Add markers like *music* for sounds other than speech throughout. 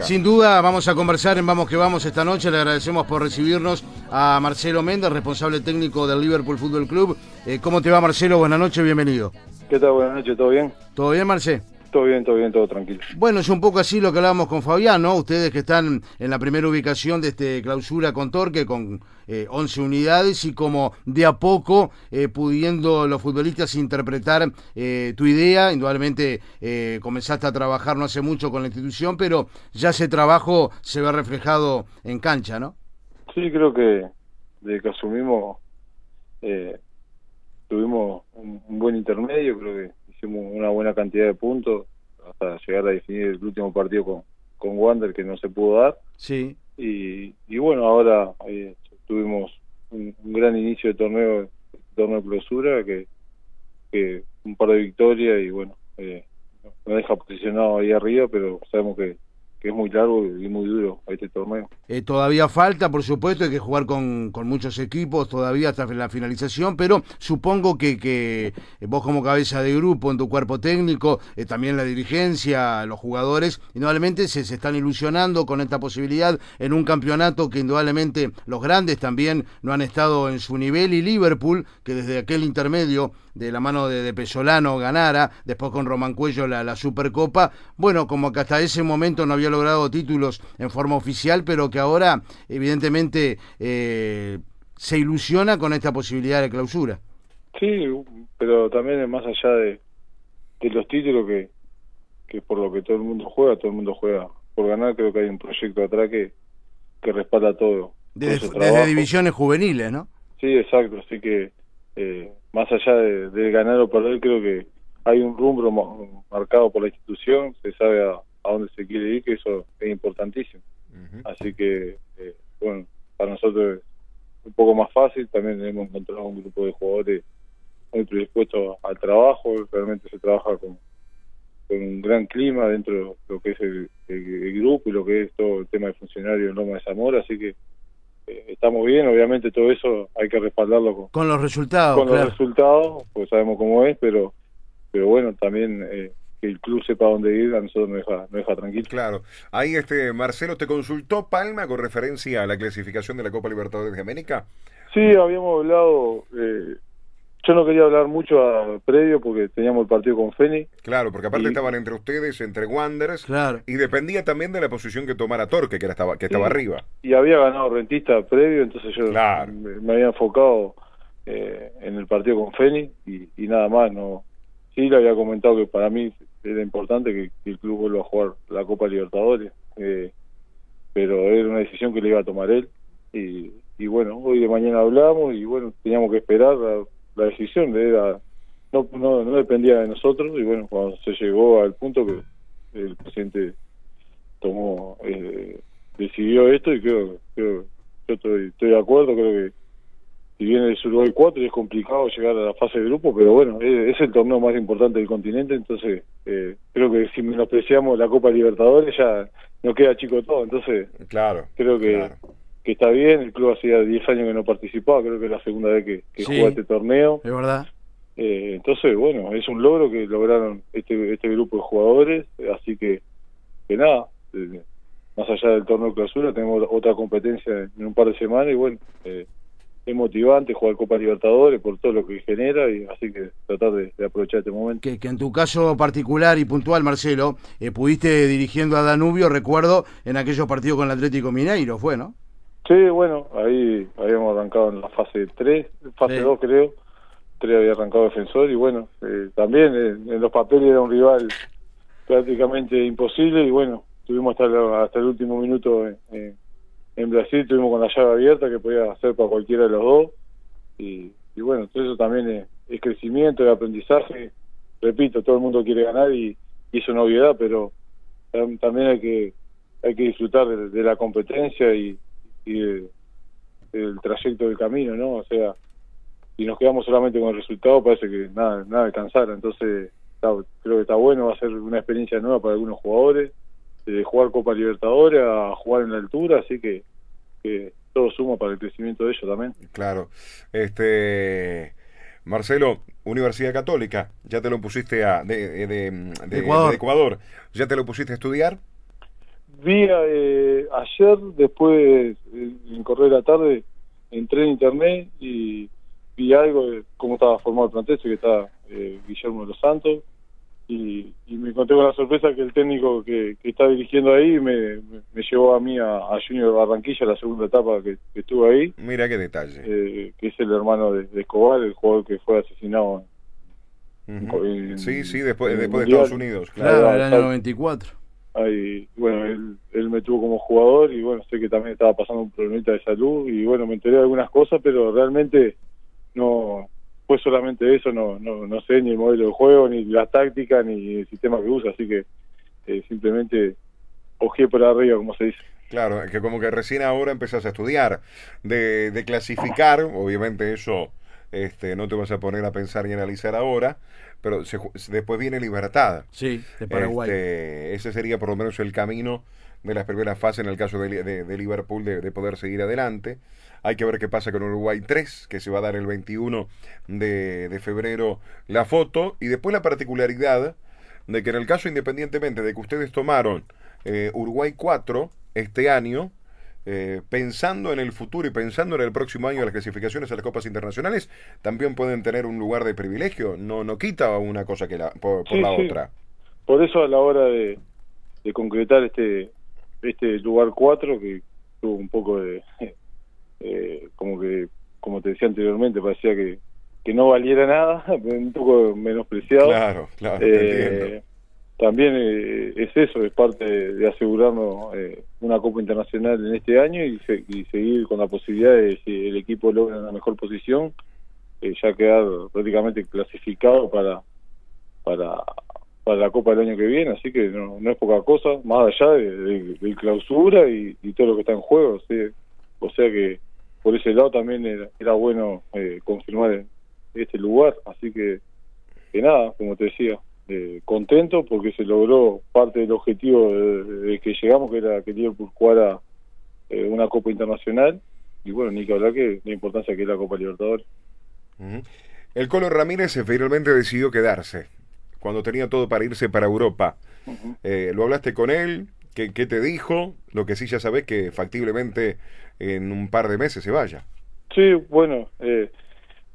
Sin duda vamos a conversar en Vamos que Vamos esta noche. Le agradecemos por recibirnos a Marcelo Méndez, responsable técnico del Liverpool Fútbol Club. Eh, ¿Cómo te va Marcelo? Buenas noches, bienvenido. ¿Qué tal? Buenas noches, ¿todo bien? ¿Todo bien, Marcelo? Todo bien, todo bien, todo tranquilo. Bueno, es un poco así lo que hablábamos con Fabián, ¿no? Ustedes que están en la primera ubicación de este clausura con Torque, con eh, 11 unidades y como de a poco eh, pudiendo los futbolistas interpretar eh, tu idea. Indudablemente eh, comenzaste a trabajar no hace mucho con la institución, pero ya ese trabajo se ve reflejado en cancha, ¿no? Sí, creo que desde que asumimos eh, tuvimos un, un buen intermedio, creo que hicimos una buena cantidad de puntos hasta llegar a definir el último partido con, con Wander que no se pudo dar. Sí. Y, y bueno, ahora eh, tuvimos un, un, gran inicio de torneo, torneo de clausura, que, que un par de victorias y bueno, eh, nos deja posicionado ahí arriba, pero sabemos que, que es muy largo y muy duro este torneo. Eh, todavía falta, por supuesto, hay que jugar con, con, muchos equipos todavía hasta la finalización, pero supongo que, que vos como cabeza de grupo, en tu cuerpo técnico, eh, también la dirigencia, los jugadores, indudablemente se, se, están ilusionando con esta posibilidad en un campeonato que indudablemente los grandes también no han estado en su nivel y Liverpool, que desde aquel intermedio de la mano de, de Pesolano ganara, después con Román Cuello la, la Supercopa, bueno, como que hasta ese momento no había logrado títulos en forma oficial, pero que ahora evidentemente eh, se ilusiona con esta posibilidad de clausura. Sí, pero también es más allá de, de los títulos que, que por lo que todo el mundo juega, todo el mundo juega por ganar, creo que hay un proyecto atrás que, que respalda todo. Desde, desde divisiones juveniles, ¿no? Sí, exacto, así que eh, más allá de, de, ganar o perder, creo que hay un rumbo marcado por la institución, se sabe a, a dónde se quiere ir, que eso es importantísimo. Uh -huh. Así que, eh, bueno, para nosotros es un poco más fácil, también hemos encontrado un grupo de jugadores muy predispuestos al trabajo, realmente se trabaja con, con un gran clima dentro de lo que es el, el, el, grupo y lo que es todo el tema de funcionario en Loma de Zamora, así que eh, estamos bien, obviamente todo eso hay que respaldarlo con, con los resultados. Con claro. los resultados, pues sabemos cómo es, pero pero bueno, también eh, que el club sepa dónde ir, a nosotros nos deja, nos deja tranquilo. Claro. Ahí, este Marcelo, ¿te consultó Palma con referencia a la clasificación de la Copa Libertadores de América? Sí, habíamos hablado. Eh, yo no quería hablar mucho a previo porque teníamos el partido con Feni. Claro, porque aparte y, estaban entre ustedes, entre Wanderers. Claro. Y dependía también de la posición que tomara Torque, que, era, estaba, que estaba arriba. Y había ganado Rentista previo, entonces yo claro. me, me, había enfocado eh, en el partido con Feni y, y nada más, no sí le había comentado que para mí era importante que, que el club vuelva a jugar la Copa Libertadores, eh, pero era una decisión que le iba a tomar él. Y, y bueno, hoy de mañana hablamos y bueno, teníamos que esperar la, la decisión, era, no, no, no dependía de nosotros y bueno, cuando se llegó al punto que el presidente tomó, eh, decidió esto y creo, creo yo estoy, estoy de acuerdo, creo que si bien es Uruguay 4 y es complicado llegar a la fase de grupo, pero bueno, es, es el torneo más importante del continente, entonces eh, creo que si menospreciamos la Copa Libertadores ya no queda chico todo, entonces claro, creo que, claro. Que está bien, el club hacía 10 años que no participaba, creo que es la segunda vez que, que sí, juega este torneo. Es verdad. Eh, entonces, bueno, es un logro que lograron este, este grupo de jugadores, así que, que nada, eh, más allá del torneo de clausura, tenemos otra competencia en un par de semanas y bueno, eh, es motivante jugar Copa Libertadores por todo lo que genera y así que tratar de, de aprovechar este momento. Que, que, en tu caso particular y puntual, Marcelo, eh, pudiste dirigiendo a Danubio, recuerdo, en aquellos partidos con el Atlético Mineiro, fue, ¿no? Sí, bueno, ahí habíamos arrancado en la fase 3, fase sí. 2 creo, 3 había arrancado defensor y bueno, eh, también en, en, los papeles era un rival prácticamente imposible y bueno, tuvimos hasta, hasta el último minuto en, en en Brasil tuvimos con la llave abierta que podía hacer para cualquiera de los dos y, y bueno, todo eso también es, es, crecimiento, es aprendizaje repito, todo el mundo quiere ganar y, y es una obviedad, pero también hay que hay que disfrutar de, de la competencia y, y de, del trayecto del camino, ¿no? O sea, si nos quedamos solamente con el resultado parece que nada, nada alcanzara, entonces está, creo que está bueno, va a ser una experiencia nueva para algunos jugadores de jugar Copa Libertadores a jugar en la altura, así que, que todo suma para el crecimiento de ellos también. Claro. Este Marcelo, Universidad Católica, ya te lo pusiste a de, de, de, Ecuador. Ecuador, ya te lo pusiste a estudiar. Vi eh, ayer, después en correr la tarde, entré en internet y vi algo de cómo estaba formado el plantel, que está eh, Guillermo de los Santos, y, me encontré con la sorpresa que el técnico que, está dirigiendo ahí me, me, llevó a mí a, Junior Barranquilla, la segunda etapa que, estuvo ahí. Mira qué detalle. Eh, que es el hermano de, Escobar, el jugador que fue asesinado. sí, sí, después, después de Estados Unidos. Claro, en el año 94. Ahí, bueno, él, él me tuvo como jugador y bueno, sé que también estaba pasando un problemita de salud y bueno, me enteré de algunas cosas, pero realmente no fue solamente eso, no, no, no sé ni el modelo de juego, ni la táctica, ni el sistema que usa, así que eh, simplemente ojé por arriba, como se dice. Claro, que como que recién ahora empezás a estudiar, de, de clasificar, obviamente eso este, no te vas a poner a pensar y analizar ahora, pero después viene Libertad. Sí, de Paraguay. Este, ese sería por lo menos el camino de las primeras fases en el caso de, de, Liverpool de, poder seguir adelante. Hay que ver qué pasa con Uruguay 3, que se va a dar el 21 de, febrero la foto. Y después la particularidad de que en el caso, independientemente de que ustedes tomaron eh, Uruguay 4 este año, eh, pensando en el futuro y pensando en el próximo año de las clasificaciones a las copas internacionales, también pueden tener un lugar de privilegio. No, no quita una cosa que la, por, la otra. Por eso a la hora de, de concretar este este lugar 4 que tuvo un poco de *laughs* eh, como que como te decía anteriormente parecía que, que no valiera nada *laughs* un poco menospreciado claro claro eh, también eh, es eso es parte de, asegurarnos una copa internacional en este año y, y, seguir con la posibilidad de si el equipo logra una mejor posición ya quedar prácticamente clasificado para para para la Copa del año que viene, así que no, no es poca cosa, más allá de, clausura y, todo lo que está en juego. O sea que por ese lado también era, bueno eh, confirmar este lugar, así que nada, como te decía, eh, contento porque se logró parte del objetivo de, que llegamos, que era que Liverpool jugara eh, una Copa Internacional, y bueno, ni que hablar que la importancia que es la Copa Libertadores. El Colo Ramírez finalmente decidió quedarse cuando tenía todo para irse para Europa. Eh, ¿Lo hablaste con él? ¿Qué, te dijo? Lo que sí ya sabes que factiblemente en un par de meses se vaya. Sí, bueno, eh,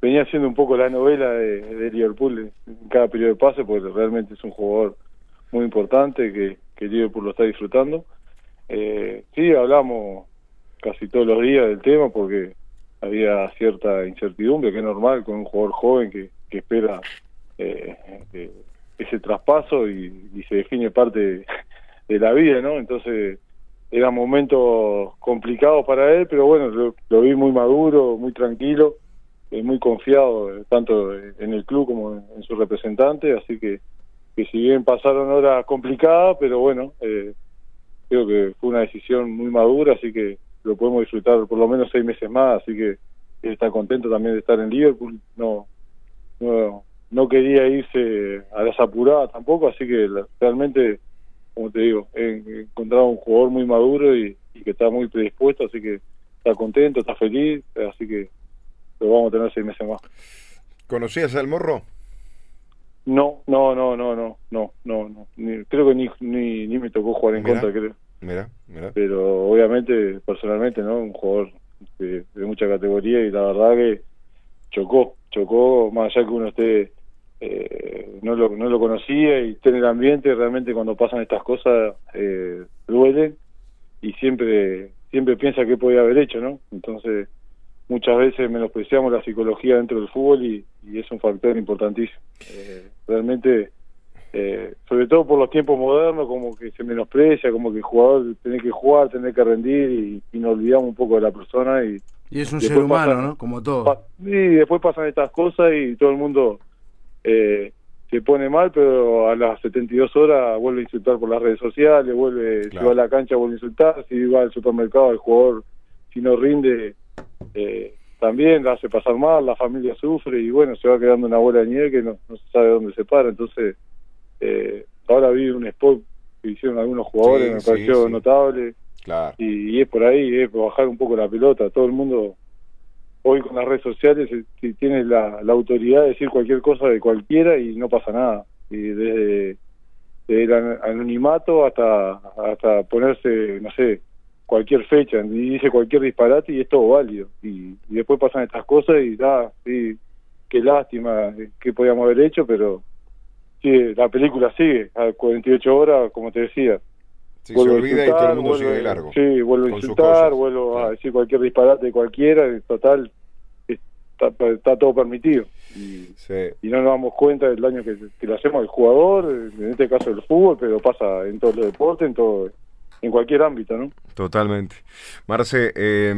venía haciendo un poco la novela de, Liverpool en cada periodo de pase, porque realmente es un jugador muy importante que, que Liverpool lo está disfrutando. Eh, sí, hablamos casi todos los días del tema porque había cierta incertidumbre, que es normal con un jugador joven que, que espera eh, ese traspaso y, se define parte de, la vida, ¿no? Entonces era momentos complicados para él, pero bueno, lo, vi muy maduro, muy tranquilo, eh, muy confiado, eh, tanto en el club como en, su representante, así que, que si bien pasaron horas complicadas, pero bueno, eh, creo que fue una decisión muy madura, así que lo podemos disfrutar por lo menos seis meses más, así que está contento también de estar en Liverpool, no, no no quería irse a las apuradas tampoco, así que realmente, como te digo, he encontrado un jugador muy maduro y, que está muy predispuesto, así que está contento, está feliz, así que lo vamos a tener seis meses más. ¿Conocías al Morro? No, no, no, no, no, no, no, no. creo que ni, ni, ni me tocó jugar en contra, creo. Mira, mira. Pero obviamente, personalmente, ¿no? Un jugador de, de mucha categoría y la verdad que chocó, chocó, más allá que uno esté eh, no, lo, no lo conocía y está en el ambiente, realmente cuando pasan estas cosas eh, duelen y siempre siempre piensa que podía haber hecho, ¿no? Entonces muchas veces menospreciamos la psicología dentro del fútbol y, es un factor importantísimo. Eh, realmente, eh, sobre todo por los tiempos modernos, como que se menosprecia, como que el jugador tiene que jugar, tiene que rendir y, y nos olvidamos un poco de la persona y... Y es un ser humano, ¿no? Como todo. y después pasan estas cosas y todo el mundo eh, se pone mal, pero a las 72 horas vuelve a insultar por las redes sociales, vuelve, si va a la cancha vuelve a insultar, si va al supermercado el jugador, si no rinde, eh, también la hace pasar mal, la familia sufre y bueno, se va quedando una bola de nieve que no, se sabe dónde se para. Entonces, eh, ahora vi un spot que hicieron algunos jugadores, me pareció notable. Y, y, es por ahí, es por bajar un poco la pelota. Todo el mundo hoy con las redes sociales si tienes la, autoridad de decir cualquier cosa de cualquiera y no pasa nada. Y desde del anonimato hasta, hasta ponerse, no sé, cualquier fecha, y dice cualquier disparate y es todo válido. Y, después pasan estas cosas y da, sí, qué lástima, qué podíamos haber hecho, pero sí, la película sigue, a 48 horas, como te decía. se olvida y todo el mundo sigue largo. Sí, vuelvo a insultar, vuelvo a decir cualquier disparate de cualquiera, en total, está, está todo permitido. Y, y, no nos damos cuenta del daño que, que, le hacemos al jugador, en este caso el fútbol, pero pasa en todos los deportes, en todo en cualquier ámbito, ¿no? Totalmente. Marce, eh,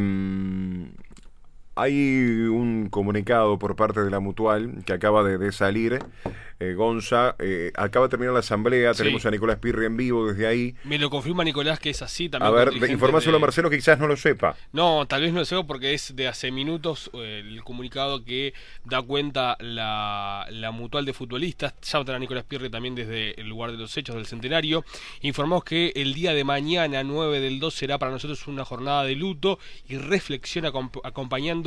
hay un comunicado por parte de la Mutual que acaba de, salir. Eh, Gonza, eh, acaba de terminar la asamblea, tenemos a Nicolás Pirri en vivo desde ahí. Me lo confirma Nicolás que es así también. A ver, informáselo a Marcelo que quizás no lo sepa. No, tal vez no lo sepa porque es de hace minutos eh, el comunicado que da cuenta la, Mutual de Futbolistas. Ya a Nicolás Pirri también desde el lugar de los hechos del centenario. Informamos que el día de mañana, 9 del 2, será para nosotros una jornada de luto y reflexión acompañando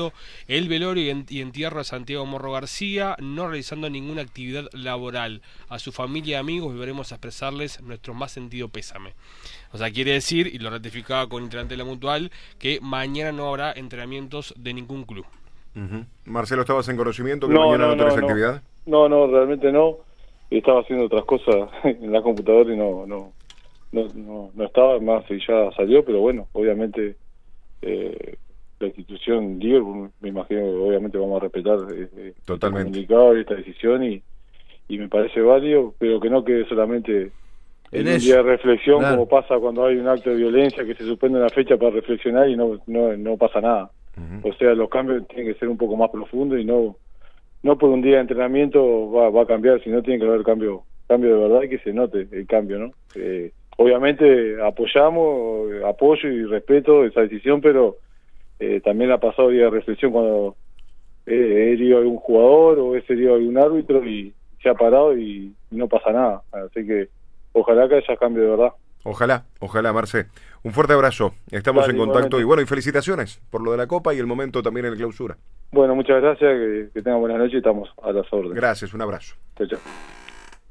el velorio y entierro a Santiago Morro García, no realizando ninguna actividad laboral. A su familia y amigos volveremos a expresarles nuestro más sentido pésame. O sea, quiere decir, y lo ratificaba con integrante de la Mutual, que mañana no habrá entrenamientos de ningún club. Marcelo, ¿estabas en conocimiento que mañana no, tenés actividad? No, no, realmente no. Estaba haciendo otras cosas *laughs* en la computadora y no, no, no, no, estaba más y ya salió, pero bueno, obviamente eh, la institución digo, me imagino que obviamente vamos a respetar eh, eh, Totalmente. Este esta decisión y, y me parece válido, pero que no quede solamente en, un día de reflexión como pasa cuando hay un acto de violencia que se suspende una fecha para reflexionar y no, no, no pasa nada. O sea, los cambios tienen que ser un poco más profundos y no no por un día de entrenamiento va, va a cambiar, sino tiene que haber cambio cambio de verdad y que se note el cambio, ¿no? Eh, obviamente apoyamos, apoyo y respeto esa decisión, pero eh, también ha pasado día de reflexión cuando he herido a algún jugador o he herido a algún árbitro y se ha parado y, no pasa nada. Así que ojalá que haya cambio de verdad. Ojalá, ojalá, Marce. Un fuerte abrazo. Estamos en contacto y bueno, y felicitaciones por lo de la Copa y el momento también en la clausura. Bueno, muchas gracias, que, que tengan buenas noches y estamos a las órdenes. Gracias, un abrazo. Chao, chao.